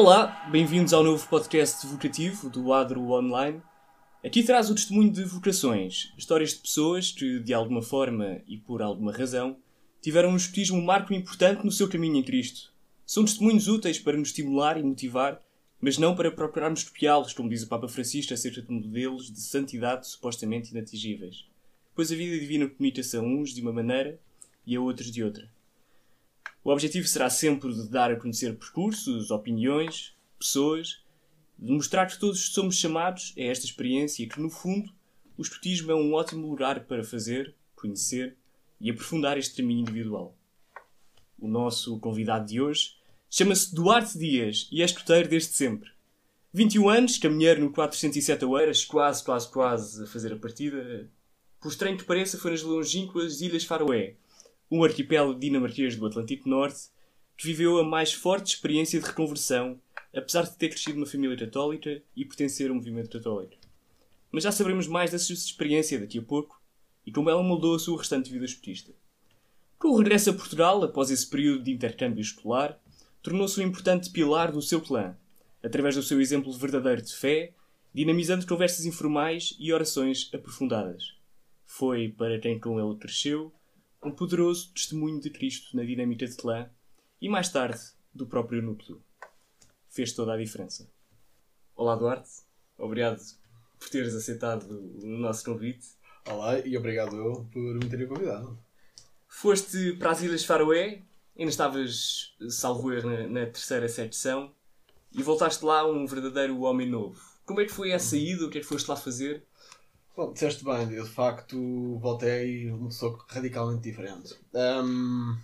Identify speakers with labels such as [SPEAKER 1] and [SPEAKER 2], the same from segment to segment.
[SPEAKER 1] Olá, bem-vindos ao novo podcast vocativo do Adro Online. Aqui traz o testemunho de vocações, histórias de pessoas que, de alguma forma e por alguma razão, tiveram no escotismo um marco importante no seu caminho em Cristo. São testemunhos úteis para nos estimular e motivar, mas não para procurarmos copiá-los, como diz o Papa Francisco acerca de modelos de santidade supostamente inatingíveis. Pois a vida divina comunica-se a uns de uma maneira e a outros de outra. O objetivo será sempre de dar a conhecer percursos, opiniões, pessoas, de mostrar que todos somos chamados a esta experiência que, no fundo, o escotismo é um ótimo lugar para fazer, conhecer e aprofundar este caminho individual. O nosso convidado de hoje chama-se Duarte Dias e é escoteiro desde sempre. 21 anos, caminheiro no 407 Oeiras, quase, quase, quase a fazer a partida. Por estranho que pareça, foi nas longínquas Ilhas Faroé, um arquipélago dinamarquês do Atlântico Norte, que viveu a mais forte experiência de reconversão, apesar de ter crescido numa família católica e pertencer a um movimento católico. Mas já saberemos mais dessa experiência daqui a pouco e como ela moldou a sua restante vida escutista. Com o regresso a Portugal, após esse período de intercâmbio escolar, tornou-se um importante pilar do seu clã, através do seu exemplo verdadeiro de fé, dinamizando conversas informais e orações aprofundadas. Foi, para quem com ele cresceu, um poderoso testemunho de Cristo na dinâmica de clã e mais tarde do próprio núcleo. Fez toda a diferença. Olá Duarte, obrigado por teres aceitado o nosso convite.
[SPEAKER 2] Olá e obrigado eu por me terem convidado.
[SPEAKER 1] Foste para as Ilhas Faroé, ainda estavas, salvo erro, na, na terceira secção e voltaste lá um verdadeiro homem novo. Como é que foi essa ida? O que é que foste lá fazer?
[SPEAKER 2] Bom, disseste bem, eu de facto voltei uma pessoa radicalmente diferente. Hum,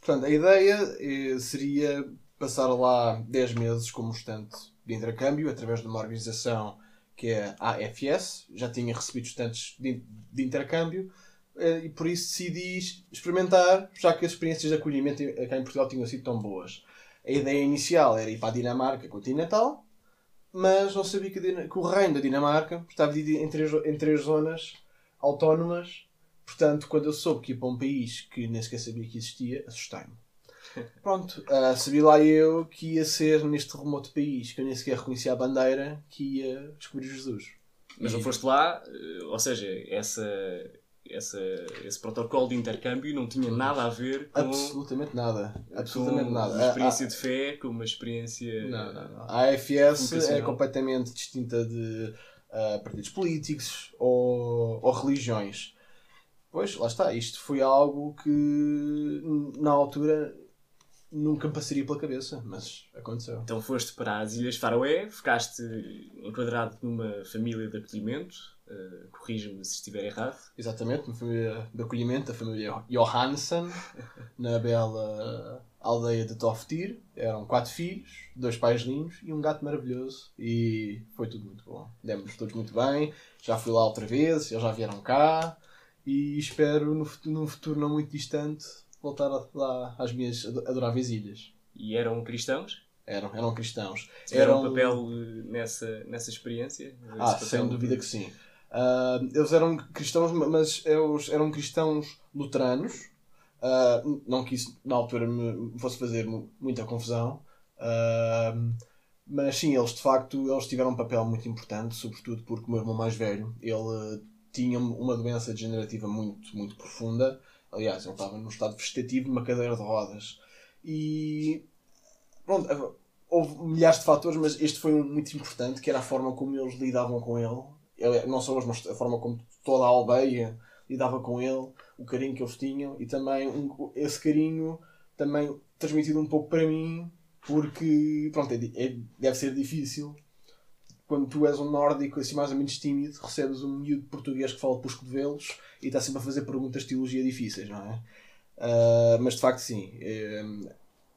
[SPEAKER 2] portanto, a ideia eh, seria passar lá 10 meses como estudante de intercâmbio através de uma organização que é a AFS. Já tinha recebido estudantes de, de intercâmbio eh, e por isso decidi experimentar, já que as experiências de acolhimento cá em Portugal tinham sido tão boas. A ideia inicial era ir para a Dinamarca continental, mas não sabia que, que o reino da Dinamarca estava dividido em três, em três zonas autónomas. Portanto, quando eu soube que ia para um país que nem sequer sabia que existia, assustei-me. Pronto, uh, sabia lá eu que ia ser neste remoto país que eu nem sequer reconhecia a bandeira que ia descobrir Jesus.
[SPEAKER 1] Mas não foste lá, eh, ou seja, essa, essa, esse protocolo de intercâmbio não tinha nada a ver com.
[SPEAKER 2] Absolutamente nada. Absolutamente
[SPEAKER 1] com
[SPEAKER 2] nada.
[SPEAKER 1] Uma experiência de fé, com uma experiência.
[SPEAKER 2] Não, não, não. A AFS é completamente distinta de uh, partidos políticos ou, ou religiões. Pois, lá está. Isto foi algo que na altura nunca me passaria pela cabeça, mas aconteceu.
[SPEAKER 1] Então foste para as Ilhas Faroé, ficaste enquadrado numa família de acolhimento, uh, corrige-me se estiver errado.
[SPEAKER 2] Exatamente, uma família de acolhimento, a família Johansen, na bela aldeia de Toftir. Eram quatro filhos, dois pais lindos e um gato maravilhoso. E foi tudo muito bom. Demos todos muito bem. Já fui lá outra vez, eles já vieram cá. E espero no futuro, num futuro não muito distante voltar lá às minhas adoráveis ilhas.
[SPEAKER 1] E eram cristãos?
[SPEAKER 2] Eram, eram cristãos.
[SPEAKER 1] Tiveram eram um papel eh, nessa, nessa experiência?
[SPEAKER 2] Ah, sem dúvida que sim. Uh, eles eram cristãos, mas eles eram cristãos luteranos. Uh, não que isso na altura me fosse fazer muita confusão. Uh, mas sim, eles de facto eles tiveram um papel muito importante, sobretudo porque o meu irmão mais velho ele tinha uma doença degenerativa muito, muito profunda Aliás, ele estava num estado vegetativo numa cadeira de rodas. E. Pronto, houve milhares de fatores, mas este foi um muito importante, que era a forma como eles lidavam com ele. Não só eles, mas a forma como toda a aldeia lidava com ele, o carinho que eles tinham e também um, esse carinho também transmitido um pouco para mim, porque pronto, é, é, deve ser difícil quando tu és um nórdico assim mais ou menos tímido, recebes um miúdo português que fala pelos cotovelos e está sempre a fazer perguntas de teologia difíceis, não é? Uh, mas de facto, sim. Um,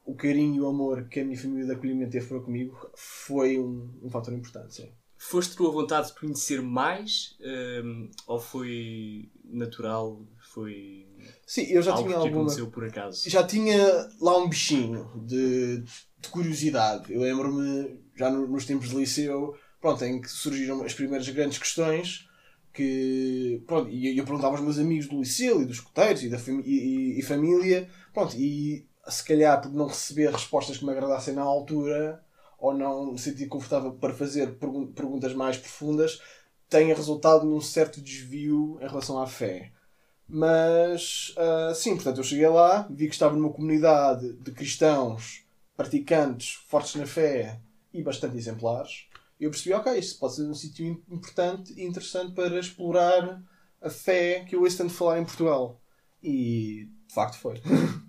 [SPEAKER 2] o carinho e o amor que a minha família de acolhimento teve para comigo foi um, um fator importante, sim.
[SPEAKER 1] Foste tu a vontade de conhecer mais um, ou foi natural? Foi.
[SPEAKER 2] Sim, eu já tinha
[SPEAKER 1] alguma. aconteceu por acaso?
[SPEAKER 2] Já tinha lá um bichinho de, de curiosidade. Eu lembro-me, já no, nos tempos de liceu, pronto, em que surgiram as primeiras grandes questões que, pronto, e eu perguntava aos meus amigos do liceu e dos escuteiros e da fami e, e, família, pronto, e se calhar por não receber respostas que me agradassem na altura, ou não me senti confortável para fazer pergun perguntas mais profundas, tenha resultado num certo desvio em relação à fé. Mas, uh, sim, portanto, eu cheguei lá, vi que estava numa comunidade de cristãos praticantes, fortes na fé e bastante exemplares. Eu percebi, ok, isto pode ser um sítio importante e interessante para explorar a fé que eu ouço tanto falar em Portugal. E, de facto, foi.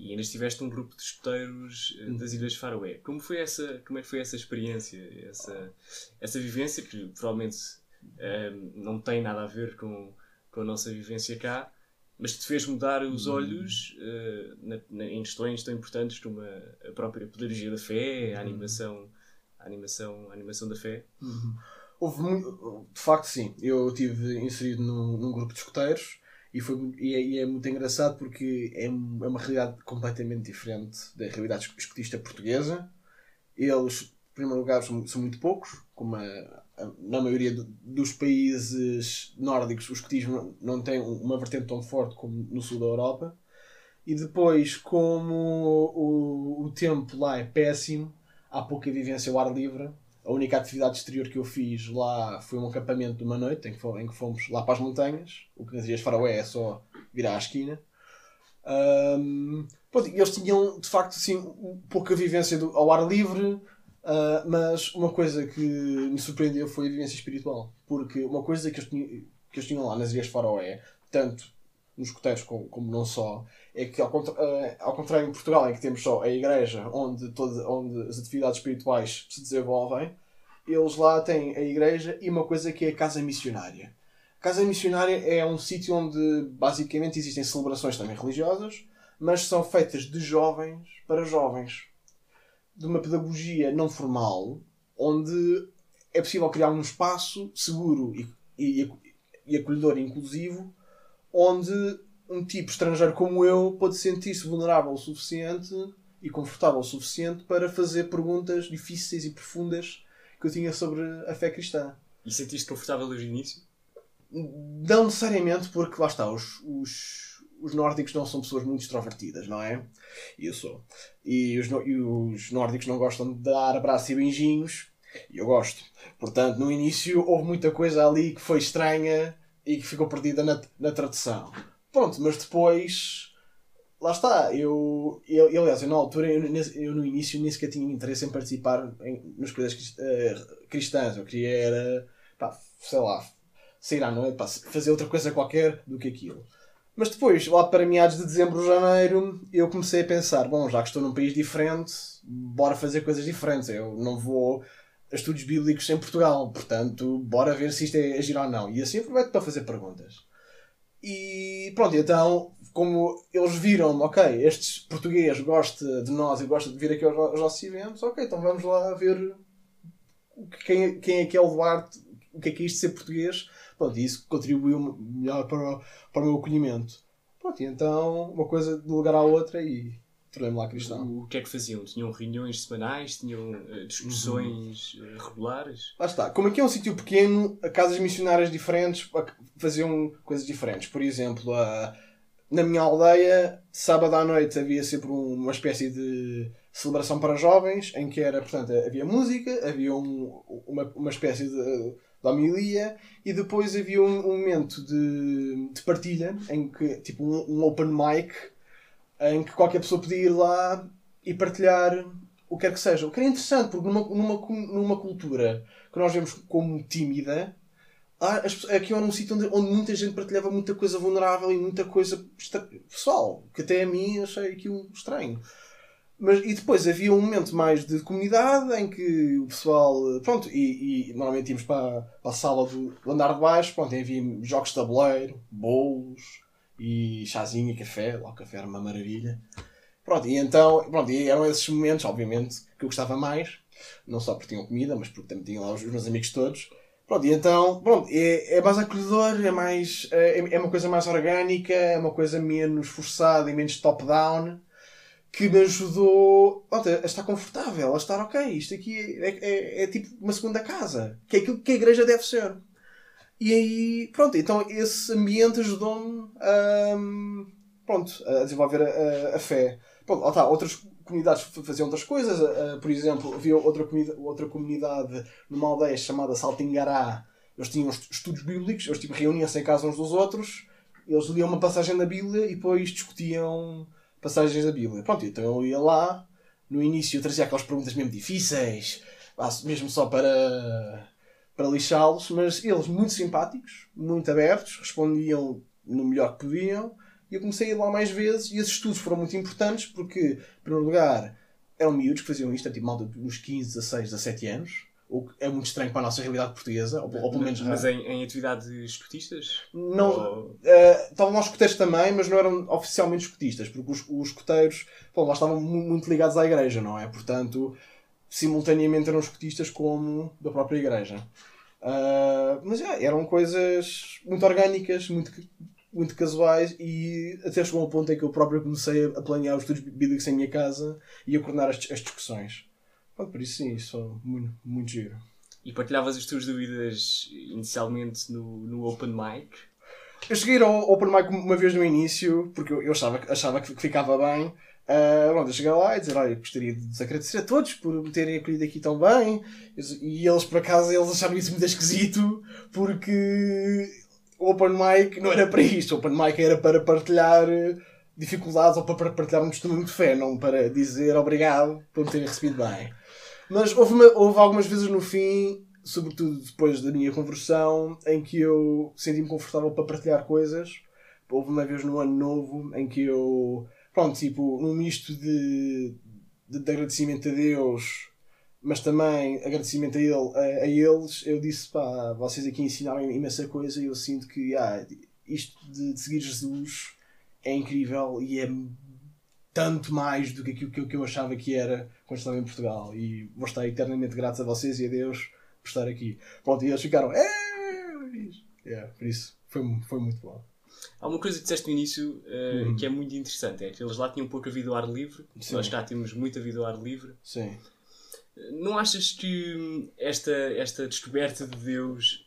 [SPEAKER 1] E ainda estiveste num grupo de escuteiros eh, das Ilhas Faroé. Como foi essa, como é que foi essa experiência, essa, essa vivência que provavelmente um, ehm, não tem nada a ver com, com a nossa vivência cá, mas te fez mudar os hum. olhos uh, na, na, em questões tão importantes como a, a, própria pedagogia da fé, a hum. animação, a animação, a animação da fé?
[SPEAKER 2] Uhum. Houve muito, de facto, sim. Eu estive inserido num, num grupo de escuteiros e, foi, e é, e, é, muito engraçado porque é, é uma realidade completamente diferente da realidade escutista portuguesa. Eles, em primeiro lugar, são, são muito poucos, como a, a, na maioria do, dos países nórdicos, o escutismo não, não tem uma vertente tão forte como no sul da Europa. E depois, como o, o tempo lá é péssimo, há pouca vivência ao ar livre, a única atividade exterior que eu fiz lá foi um acampamento de uma noite em que, fomos, em que fomos lá para as montanhas. O que nas Ilhas Faroé é só virar à esquina. Um, pronto, eles tinham de facto assim, pouca vivência do, ao ar livre, uh, mas uma coisa que me surpreendeu foi a vivência espiritual. Porque uma coisa que eles tinham, que eles tinham lá nas Ilhas Faroé, tanto nos coteiros como, como não só, é que ao, contra, uh, ao contrário em Portugal, em que temos só a igreja onde, todo, onde as atividades espirituais se desenvolvem, eles lá têm a igreja e uma coisa que é a casa missionária. A casa missionária é um sítio onde basicamente existem celebrações também religiosas, mas são feitas de jovens para jovens. De uma pedagogia não formal, onde é possível criar um espaço seguro e, e, e acolhedor e inclusivo, onde um tipo estrangeiro como eu pode sentir-se vulnerável o suficiente e confortável o suficiente para fazer perguntas difíceis e profundas que eu tinha sobre a fé cristã.
[SPEAKER 1] E sentiste confortável desde o início?
[SPEAKER 2] Não necessariamente, porque lá está, os, os, os nórdicos não são pessoas muito extrovertidas, não é? E eu sou. E os, e os nórdicos não gostam de dar abraços e beijinhos, e eu gosto. Portanto, no início houve muita coisa ali que foi estranha e que ficou perdida na, na tradução. Pronto, mas depois lá está, eu, eu, aliás, eu, na altura, eu, eu, no início nem sequer tinha interesse em participar em, nas coisas uh, cristãs. Eu queria era, pá, sei lá, sair à noite, pá, fazer outra coisa qualquer do que aquilo. Mas depois, lá para meados de dezembro, janeiro, eu comecei a pensar: bom, já que estou num país diferente, bora fazer coisas diferentes. Eu não vou estudos bíblicos em Portugal, portanto, bora ver se isto é agir ou não. E assim aproveito para fazer perguntas. E pronto, então, como eles viram, ok, este português gosta de nós e gosta de vir aqui aos, aos nossos eventos, ok, então vamos lá ver quem, quem é que é o Duarte, o que é que é isto de ser português. Pronto, e isso contribuiu melhor para, para o meu acolhimento. Pronto, e então, uma coisa de lugar à outra e tornei-me lá cristão.
[SPEAKER 1] O que é que faziam? Tinham reuniões semanais? Tinham uh, discussões uhum. uh, regulares?
[SPEAKER 2] Lá está. Como aqui é um sítio pequeno, casas missionárias diferentes faziam coisas diferentes. Por exemplo, a, na minha aldeia, sábado à noite havia sempre uma espécie de celebração para jovens, em que era, portanto, havia música, havia um, uma, uma espécie de, de homilia e depois havia um, um momento de, de, partilha, em que, tipo um, um open mic, em que qualquer pessoa podia ir lá e partilhar o que quer que seja. O que era interessante, porque numa, numa, numa cultura que nós vemos como tímida, aqui era um sítio onde, onde, muita gente partilhava muita coisa vulnerável e muita coisa pessoal, que até a mim achei aquilo estranho. Mas, e depois havia um momento mais de comunidade em que o pessoal. Pronto, e, e normalmente íamos para, para a sala do, do andar de baixo, pronto, havia jogos de tabuleiro, bolos e chazinho e café. Lá o café era uma maravilha. Pronto, e então, pronto, e eram esses momentos, obviamente, que eu gostava mais. Não só porque tinham comida, mas porque também tinham lá os meus amigos todos. Pronto, e então, pronto, é, é mais acolhedor, é, mais, é, é uma coisa mais orgânica, é uma coisa menos forçada e menos top-down, que me ajudou pronto, a estar confortável, a estar ok, isto aqui é, é, é, tipo uma segunda casa, que é aquilo que a igreja deve ser. E aí, pronto, então esse ambiente ajudou-me a, pronto, a desenvolver a, a, fé. Pronto, lá está, outras comunidades faziam outras coisas. Por exemplo, havia outra, outra comunidade numa aldeia chamada Saltingará. Eles tinham estudos bíblicos, eles tipo, reuniam-se em casa uns dos outros, eles liam uma passagem da Bíblia e depois discutiam passagens da Bíblia. Pronto, então eu ia lá, no início eu trazia aquelas perguntas mesmo difíceis, mesmo só para, para lixá-los, mas eles muito simpáticos, muito abertos, respondiam no melhor que podiam e eu comecei a ir lá mais vezes e esses estudos foram muito importantes porque, em primeiro lugar, eram miúdos que faziam isto, é tipo malta uns 15, 16, 17 anos. O que é muito estranho para a nossa realidade portuguesa, ou, ou pelo menos.
[SPEAKER 1] Mas em, em atividades escotistas?
[SPEAKER 2] Não. Ou... Uh, estavam lá escoteiros também, mas não eram oficialmente escotistas, porque os, os escoteiros bom, lá estavam muito ligados à igreja, não é? Portanto, simultaneamente eram escotistas como da própria igreja. Uh, mas é, eram coisas muito orgânicas, muito muito casuais e até chegou a um ponto em que eu próprio comecei a planear os estudos bíblicos em minha casa e a coordenar as, as discussões. Pronto, por isso sim, isso é muito, muito giro.
[SPEAKER 1] E partilhavas as tuas dúvidas inicialmente no, no Open Mic?
[SPEAKER 2] Eu cheguei ao Open Mic uma vez no início, porque eu achava, achava que ficava bem. Uh, pronto, eu cheguei lá e dizer, olha, gostaria de agradecer a todos por me terem acolhido aqui tão bem. E eles, por acaso, eles acharam isso muito esquisito, porque o Open Mic não era para isto. O Open Mic era para partilhar eh, dificuldades ou para partilhar um testemunho de fé, não para dizer obrigado por me terem recebido bem. Mas houve, uma, houve algumas vezes no fim, sobretudo depois da minha conversão, em que eu senti-me confortável para partilhar coisas. Houve uma vez no ano novo em que eu, pronto, tipo, num misto de, de, de agradecimento a Deus mas também agradecimento a, ele, a, a, eles, eu disse, pá, vocês aqui ensinaram imensa coisa e eu sinto que ah, isto de, de, seguir Jesus é incrível e é tanto mais do que aquilo que, que eu achava que era quando estava em Portugal. E vou estar eternamente grato a vocês e a Deus por estar aqui. Pronto, e eles ficaram, é, yeah, por isso foi, foi muito bom.
[SPEAKER 1] Há uma coisa que disseste no início uh, uhum. que é muito interessante: é que eles lá tinham pouca vida ao ar livre, Sim. nós cá temos muita vida ao ar livre.
[SPEAKER 2] Sim.
[SPEAKER 1] Não achas que esta, esta descoberta de Deus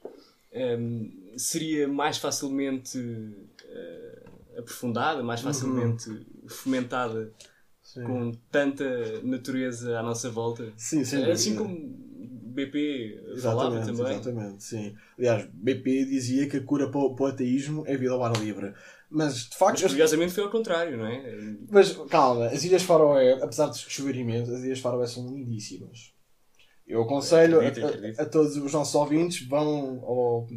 [SPEAKER 1] um, seria mais facilmente uh, aprofundada, mais uhum. facilmente uhum. fomentada sim. com tanta natureza à nossa volta?
[SPEAKER 2] Sim, sim.
[SPEAKER 1] Assim como BP falava também.
[SPEAKER 2] Exatamente, sim. Aliás, BP dizia que a cura para o, para o ateísmo é vida ao ar livre. Mas de facto.
[SPEAKER 1] Mas curiosamente foi ao contrário, não é?
[SPEAKER 2] Mas calma, as Ilhas Faroé, apesar de chover imenso, as Ilhas Faroé são lindíssimas. Eu aconselho acredito. A, a, todos os nossos ouvintes vão ao,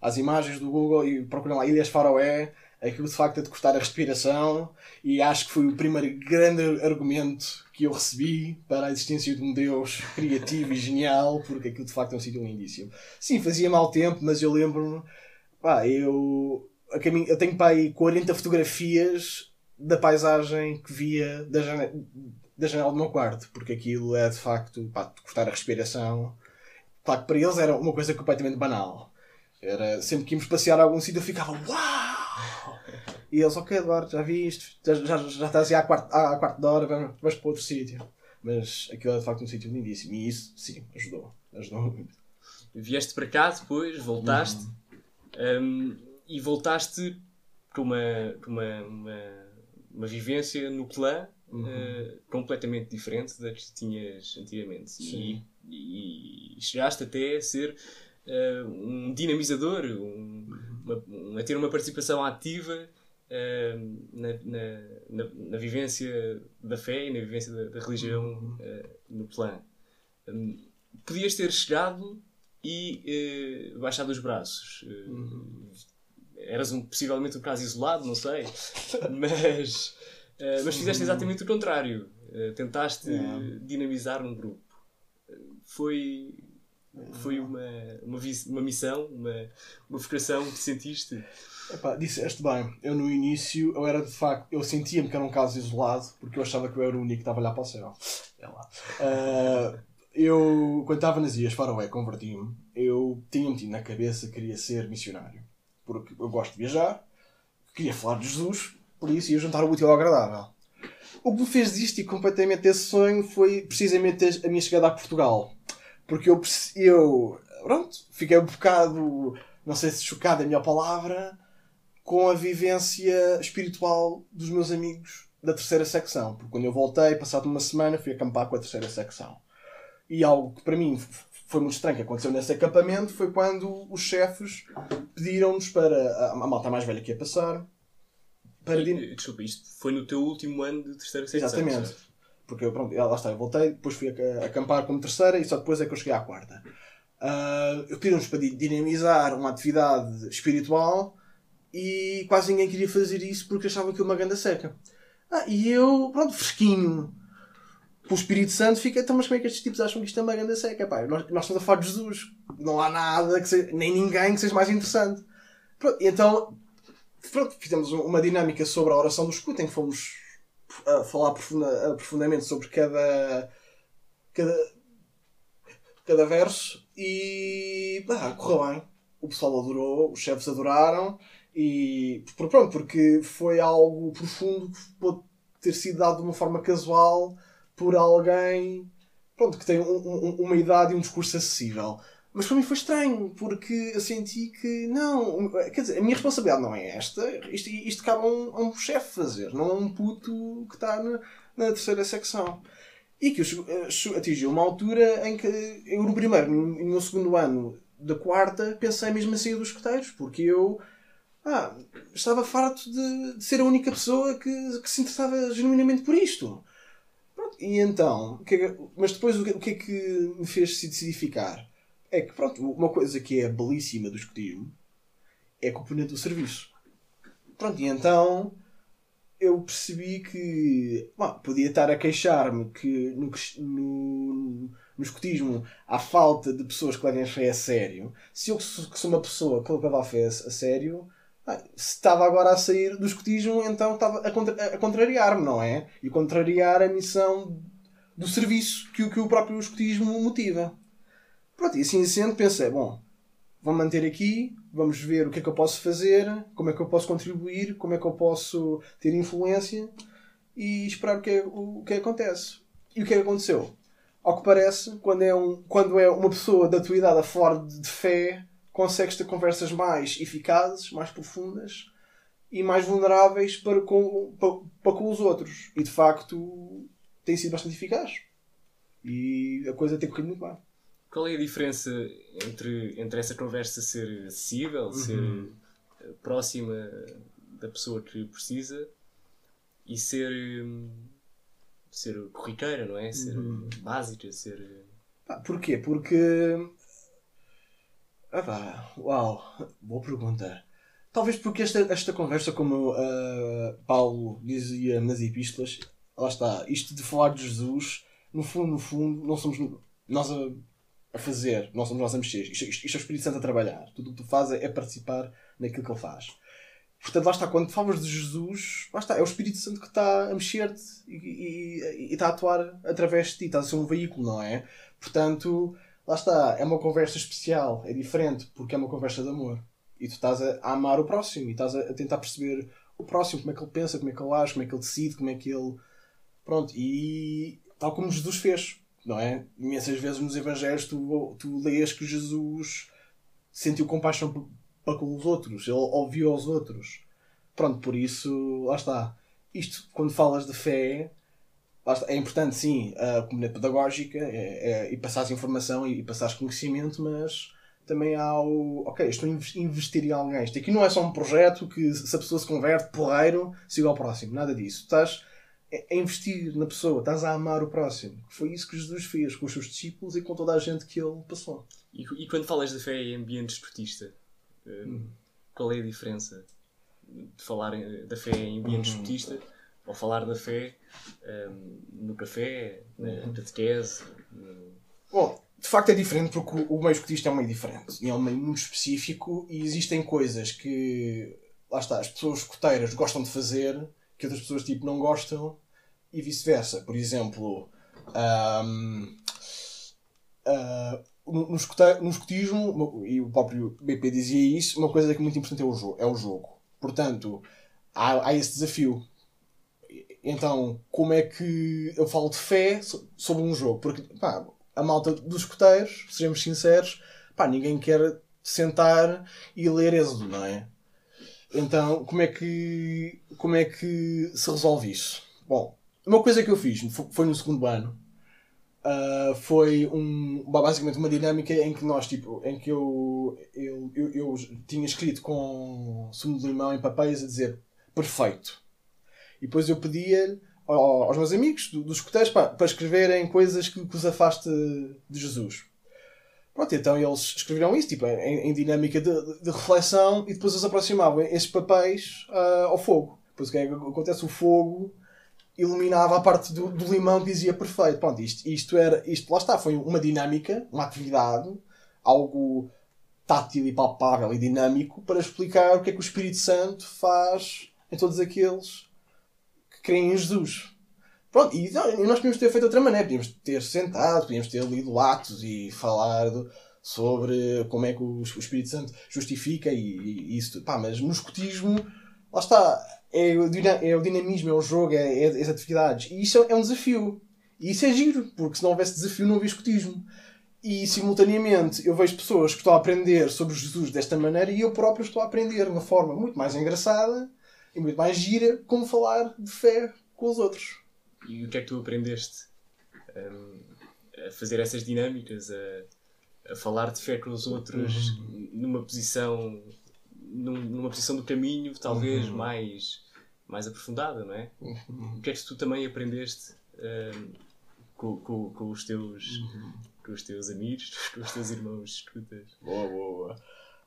[SPEAKER 2] às imagens do Google e procuram lá Ilhas Faroé, aquilo de facto é de cortar a respiração e acho que foi o primeiro grande argumento que eu recebi para a existência de um Deus criativo e genial, porque aquilo de facto é um sítio lindíssimo. Sim, fazia mau tempo, mas eu lembro-me, pá, eu a caminho, eu tenho para aí 40 fotografias da paisagem que via da janela, da janela do meu quarto, porque aquilo é de facto pá, de cortar a respiração. Claro que para eles era uma coisa completamente banal. Era sempre que íamos passear a algum sítio eu ficava uau! E eles, ok, Eduardo, já vi isto, já, já, já estás há quarto, há quarto de hora, vamos, vamos para outro sítio. Mas aquilo é de facto um sítio lindíssimo e isso, sim, ajudou. Ajudou muito.
[SPEAKER 1] Vieste para cá depois, voltaste. Uhum. Um, e voltaste para uma, para uma, uma, uma vivência no clã uhum. uh, completamente diferente da que tinhas antigamente. E, e, chegaste até a ser uh, um dinamizador, um, uma, a ter uma participação ativa uh, na, na, na, na, vivência da fé e na vivência da, da religião uhum. no clã. Um, podias ter chegado e baixado os braços. Uhum eras um, possivelmente um caso isolado, não sei, mas, uh, mas fizeste exatamente o contrário. Uh, tentaste é. dinamizar um grupo. Foi, foi uma, uma, uma missão, uma, uma vocação que sentiste.
[SPEAKER 2] Epá, disseste bem, eu no início eu era de facto, eu sentia-me que era um caso isolado porque eu achava que eu era o único que estava a olhar para o céu. É lá. Uh, eu, quando estava nas Ilhas Faroé, converti-me, eu tinha metido na cabeça que queria ser missionário porque eu gosto de viajar, queria falar de Jesus, por isso ia juntar o útil ao agradável. O que me fez desistir completamente desse sonho foi precisamente a minha chegada a Portugal. Porque eu, eu pronto, fiquei um bocado, não sei se chocado é a minha palavra, com a vivência espiritual dos meus amigos da terceira secção. Porque quando eu voltei, passado uma semana, fui acampar com a terceira secção. E algo que para mim foi muito estranho que aconteceu nesse acampamento foi quando os chefes pediram-nos para. A, malta mais velha que ia passar.
[SPEAKER 1] Para e, Desculpa, isto foi no teu último ano de terceira secção.
[SPEAKER 2] Exatamente. Porque eu, pronto, lá está, eu voltei, depois fui acampar como terceira e só depois é que eu cheguei à quarta. Uh, pediram-nos para dinamizar uma atividade espiritual e quase ninguém queria fazer isso porque achavam que uma ganda seca. Ah, e eu, pronto, fresquinho, o Espírito Santo fica, então, mas como é que estes tipos acham que isto é uma grande seca? Pá, nós, nós estamos a falar de Jesus. Não há nada, que seja, nem ninguém que seja mais interessante. Pronto, então, pronto, fizemos uma dinâmica sobre a oração do escudo, em que fomos a falar profunda, profundamente sobre cada, cada, cada verso e ah, correu bem. O pessoal adorou, os chefes adoraram e pronto, porque foi algo profundo que pode ter sido dado de uma forma casual por alguém pronto, que tem um, um, uma idade e um discurso acessível. Mas para mim foi estranho, porque eu senti que não, quer dizer, a minha responsabilidade não é esta, isto, isto cabe a um, um chefe fazer, não a um puto que está na, na terceira secção. E que eu atingiu uma altura em que eu no primeiro, no meu segundo ano da quarta, pensei mesmo em sair dos escoteiros, porque eu ah, estava farto de, de, ser a única pessoa que, que se interessava genuinamente por isto. E então, é mas depois o que, é que me fez se decidir ficar? É que, pronto, uma coisa que é belíssima do escotismo é a componente do serviço. Pronto, e então eu percebi que bom, podia estar a queixar-me que no, no, no escotismo há falta de pessoas que levem a fé a sério. Se eu que sou uma pessoa que leva a fé a sério, se estava agora a sair do escotismo, então estava a, contra a contrariar-me, não é? E contrariar a missão do serviço que, que o próprio escotismo motiva. Pronto, e assim sendo, pensei, bom, vou manter aqui, vamos ver o que é que eu posso fazer, como é que eu posso contribuir, como é que eu posso ter influência e esperar o que, é, o, o que acontece. E o que é que aconteceu? Ao que parece, quando é, um, quando é uma pessoa da tua idade a de, de fé, consegues ter conversas mais eficazes, mais profundas e mais vulneráveis para com, para, para com os outros. E de facto tem sido bastante eficaz. E a coisa tem corrido muito bem.
[SPEAKER 1] Qual é a diferença entre, entre essa conversa ser acessível, uhum. ser eh, próxima da pessoa que precisa e ser, ser corriqueira, não é? Ser uhum. básica, ser.
[SPEAKER 2] porquê? Porque ah pá, uau, boa pergunta. Talvez porque esta, esta conversa, como uh, Paulo dizia nas epístolas, lá está, isto de falar de Jesus, no fundo, no fundo, não somos nós a, a fazer, não somos nós a mexer. Isto, isto, isto é o Espírito Santo a trabalhar. Tudo o que tu fazes é participar naquilo que ele faz. Portanto, lá está, quando falas de Jesus, lá está, é o Espírito Santo que está a mexer-te e, e, e, está a atuar através de ti, está a ser um veículo, não é? Portanto, lá está, é uma conversa especial, é diferente, porque é uma conversa de amor. E tu estás a, amar o próximo e estás a, a, tentar perceber o próximo, como é que ele pensa, como é que ele age, como é que ele decide, como é que ele. Pronto, e tal como Jesus fez, não é? Imensas vezes nos Evangelhos tu, tu lês que Jesus sentiu compaixão para com os outros, ele ouviu aos outros. Pronto, por isso, lá está. Isto, quando falas de fé, é importante, sim, a comunidade pedagógica é, é, e passares informação e, e passares conhecimento, mas também há o. Ok, estou a investir em alguém. Isto aqui não é só um projeto que, se a pessoa se converte, porreiro, siga ao próximo. Nada disso. Estás a investir na pessoa, estás a amar o próximo. Foi isso que Jesus fez com os seus discípulos e com toda a gente que ele passou.
[SPEAKER 1] E, e quando falas da fé em ambiente esportista, hum. qual é a diferença de falar da fé em ambiente hum. esportista? Ou falar da fé um, no café, na uhum. catequese.
[SPEAKER 2] Bom, de facto é diferente porque o meio escutista é um meio diferente e é um meio muito específico e existem coisas que, lá está, as pessoas escuteiras gostam de fazer que outras pessoas tipo não gostam e vice-versa. Por exemplo, um, uh, no, no escutismo, e o próprio BP dizia isso, uma coisa que é muito importante é o jogo. É o jogo. Portanto, há, há esse desafio então, como é que eu falo de fé sobre um jogo? Porque, pá, a malta dos escoteiros, sejamos sinceros, pá, ninguém quer sentar e ler Êxodo, não é? Então, como é que, como é que se resolve isso? Bom, uma coisa que eu fiz foi no segundo ano. Uh, foi um, basicamente uma dinâmica em que nós, tipo, em que eu, eu, eu, eu tinha escrito com sumo de limão em papéis a dizer perfeito. E depois eu pedia aos meus amigos dos escuteiros para, escreverem coisas que, que os afaste de Jesus. Pronto, então eles escreveram isso, tipo, em, em dinâmica de, de, reflexão, e depois eles aproximavam esses papéis uh, ao fogo. Depois o que é que acontece? O fogo iluminava a parte do, do limão que dizia perfeito. Pronto, isto, isto era, isto lá está, foi uma dinâmica, uma atividade, algo tátil e palpável e dinâmico para explicar o que é que o Espírito Santo faz em todos aqueles que creem em Jesus. Pronto, e, nós podíamos ter feito de outra maneira, podíamos ter sentado, podíamos ter lido Atos e falado sobre como é que o, Espírito Santo justifica e, e isso. Pá, mas no escotismo, lá está, é o, é o dinamismo, é o jogo, é, é as atividades. E isso é um desafio. E isso é giro, porque se não houvesse desafio não havia escotismo. E simultaneamente eu vejo pessoas que estão a aprender sobre Jesus desta maneira e eu próprio estou a aprender de uma forma muito mais engraçada e muito mais gira como falar de fé com os outros.
[SPEAKER 1] E o que é que tu aprendeste um, a fazer essas dinâmicas, a, a, falar de fé com os outros uhum. numa posição num, numa posição do caminho talvez uhum. mais mais aprofundada, não é? Uhum. O que é que tu também aprendeste um, com, com, com, os teus uhum. com os teus amigos, com os teus irmãos escutas?
[SPEAKER 2] Boa, boa.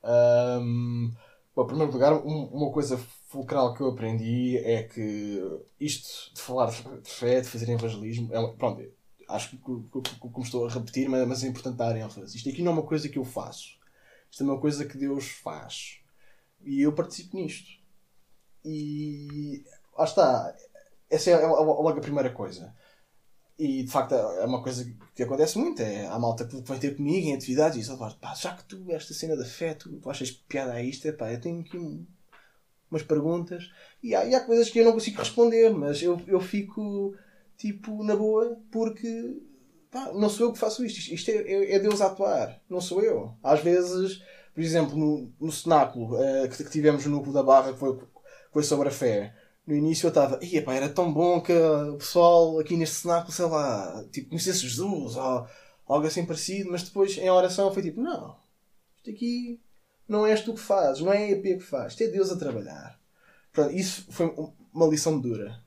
[SPEAKER 2] Um, bom, em primeiro lugar, um, uma coisa fulcral que eu aprendi é que isto de falar de fé, de fazer evangelismo, é, pronto, acho que como estou a repetir, mas é importante dar ênfase. Isto aqui não é uma coisa que eu faço. Isto é uma coisa que Deus faz. E eu participo nisto. E lá está. Essa é logo a primeira coisa. E de facto é uma coisa que acontece muito. É a malta que vem ter comigo em atividades e diz: já que tu, esta cena da fé, tu, tu achas piada a isto, é pá, eu tenho aqui um, umas perguntas e há, e há coisas que eu não consigo responder, mas eu, eu fico tipo na boa porque pá, não sou eu que faço isto. Isto é, é, é, Deus a atuar, não sou eu. Às vezes, por exemplo, no, no cenáculo uh, que, que, tivemos no núcleo da Barra, que foi, foi sobre a fé. No início eu estava, pá, era tão bom que o pessoal aqui neste cenáculo, sei lá, tipo, conhecesse Jesus ou algo assim parecido, mas depois em oração foi tipo, não, isto aqui não és tu que fazes, não é a EP que faz, é Deus a trabalhar. Pronto, isso foi uma lição dura.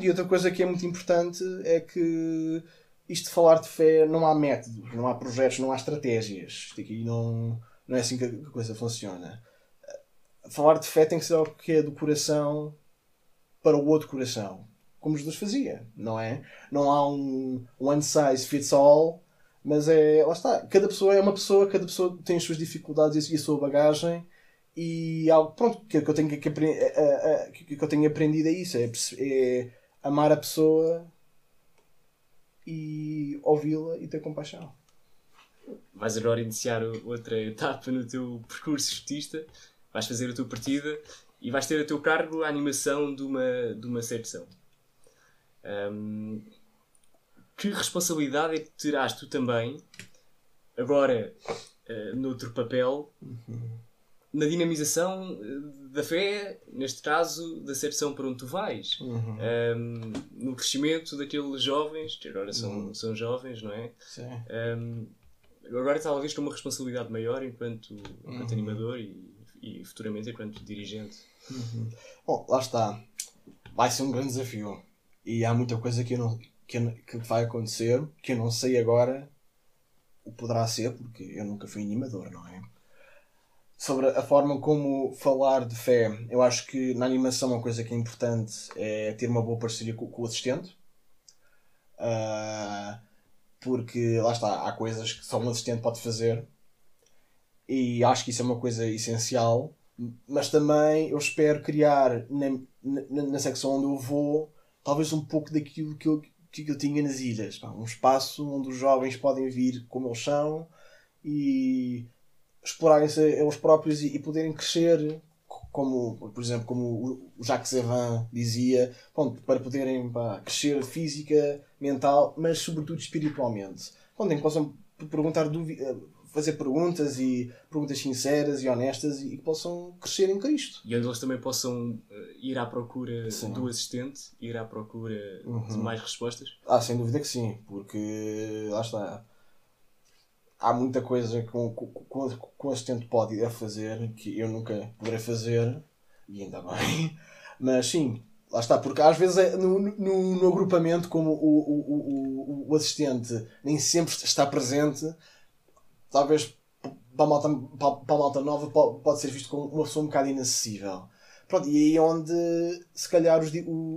[SPEAKER 2] E outra coisa que é muito importante é que isto de falar de fé não há métodos, não há projetos, não há estratégias. Isto aqui não, não é assim que a coisa funciona. Falar de fé tem que ser algo que é do coração para o outro coração. Como Jesus fazia, não é? Não há um one size fits all mas é. Lá está. Cada pessoa é uma pessoa, cada pessoa tem as suas dificuldades e a sua bagagem. E algo pronto, que, que eu tenho que, que, que, eu tenho aprendido é isso: é, é amar a pessoa e ouvi-la e ter compaixão.
[SPEAKER 1] Vais agora iniciar outra etapa no teu percurso artista, vais fazer a tua partida e vais ter a teu cargo a animação de uma, de uma. Um, que responsabilidade é que terás tu também, agora uh, noutro papel, uhum. na dinamização eh, da fé, neste caso, da secção para onde tu vais? Uhum. Um, no crescimento daqueles jovens, que agora são, uhum. são jovens, não é? Sim. Um, agora talvez com uma responsabilidade maior enquanto, enquanto uhum. animador e, e futuramente enquanto dirigente.
[SPEAKER 2] Uhum. Bom, lá está. Vai ser um grande desafio. E há muita coisa que eu não, que, que vai acontecer, que eu não sei agora o poderá ser, porque eu nunca fui animador, não é? Sobre a forma como falar de fé, eu acho que na animação uma coisa que é importante é ter uma boa parceria com, com o assistente. Uh, porque lá está, há coisas que só um assistente pode fazer e acho que isso é uma coisa essencial. Mas também eu espero criar na, na, na secção onde eu vou talvez um pouco daquilo que eu, que eu tinha nas ilhas. Pá, um espaço onde os jovens podem vir como eles são e explorarem-se eles próprios e, e, poderem crescer, como, por exemplo, como o Jacques Evan dizia, pronto, para poderem pá, crescer física, mental, mas sobretudo espiritualmente. Onde possam perguntar, fazer perguntas e perguntas sinceras e honestas e que possam crescer em Cristo.
[SPEAKER 1] E onde eles também possam uh, ir à procura sim. do assistente, ir à procura uhum. de mais respostas?
[SPEAKER 2] Ah, sem dúvida que sim, porque lá está. Há muita coisa que o com, assistente pode ir fazer que eu nunca poderei fazer, e ainda bem, mas sim, Lá está, porque às vezes é no, no, no agrupamento, como o, o, o, o, assistente nem sempre está presente, talvez para a malta, para, a malta nova pode, ser visto como uma pessoa um bocado inacessível. Pronto, e aí é onde se calhar os,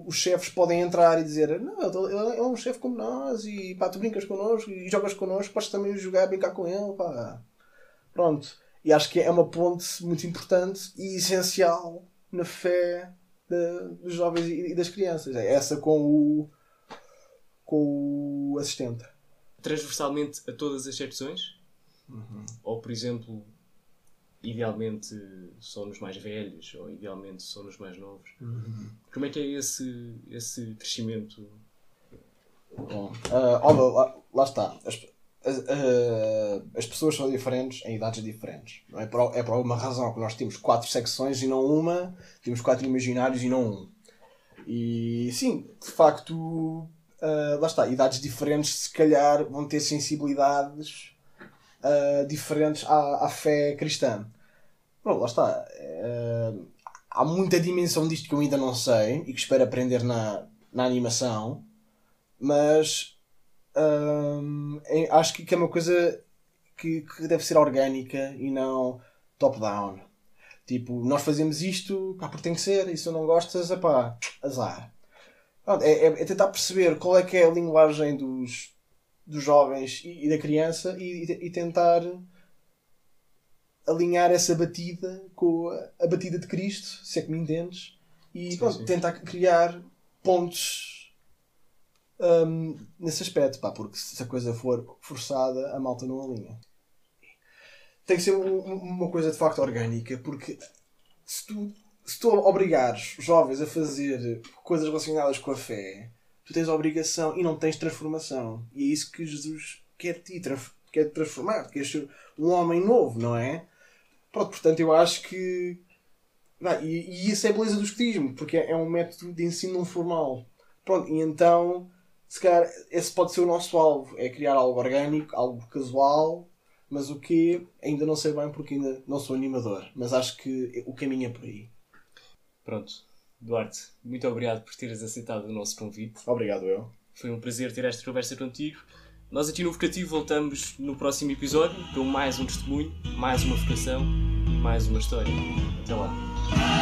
[SPEAKER 2] os chefes podem entrar e dizer não, ele é um chefe como nós e pá, tu brincas connosco e jogas connosco, podes também jogar, brincar com ele, pá. Pronto. E acho que é uma ponte muito importante e essencial na fé de, dos jovens e das crianças. É essa com o, com o assistente.
[SPEAKER 1] Transversalmente a todas as secções?
[SPEAKER 2] Uhum.
[SPEAKER 1] Ou, por exemplo, idealmente só nos mais velhos, ou idealmente só nos mais novos?
[SPEAKER 2] Uhum.
[SPEAKER 1] Como é que é esse, esse crescimento?
[SPEAKER 2] Bom, uh, olha, lá, lá está. As, as, uh, as pessoas são diferentes em idades diferentes. Não é, por, é por alguma razão que nós temos quatro secções e não uma, temos quatro imaginários e não um. E sim, de facto, uh, lá está, idades diferentes se calhar vão ter sensibilidades uh, diferentes à, à fé cristã. Bom, lá está. Uh, há muita dimensão disto que eu ainda não sei e que espero aprender na, na animação, mas acho que é uma coisa que, que, deve ser orgânica e não top-down. Tipo, nós fazemos isto pá, porque tem que ser, e se não gostas, é azar. É, é, é, tentar perceber qual é que é a linguagem dos, dos jovens e, e da criança e, e, tentar alinhar essa batida com a, a, batida de Cristo, se é que me entendes, e sim, pronto, sim. tentar criar pontos um, nesse aspecto, pá, porque se a coisa for forçada, a malta não alinha. Tem que ser um, uma coisa de facto orgânica, porque se tu, se tu obrigares jovens a fazer coisas relacionadas com a fé, tu tens a obrigação e não tens transformação. E é isso que Jesus quer te quer te transformar, quer ser um homem novo, não é? Pronto, portanto, eu acho que. Não, e, e, isso é a beleza do escotismo, porque é, é um método de ensino não formal. Pronto, e então se calhar esse pode ser o nosso alvo, é criar algo orgânico, algo casual, mas o que ainda não sei bem porque ainda não sou animador, mas acho que o caminho é por aí.
[SPEAKER 1] Pronto. Duarte, muito obrigado por teres aceitado o nosso convite.
[SPEAKER 2] Obrigado eu.
[SPEAKER 1] Foi um prazer ter esta conversa contigo. Nós aqui no Vocativo voltamos no próximo episódio com mais um testemunho, mais uma vocação e mais uma história. Até lá.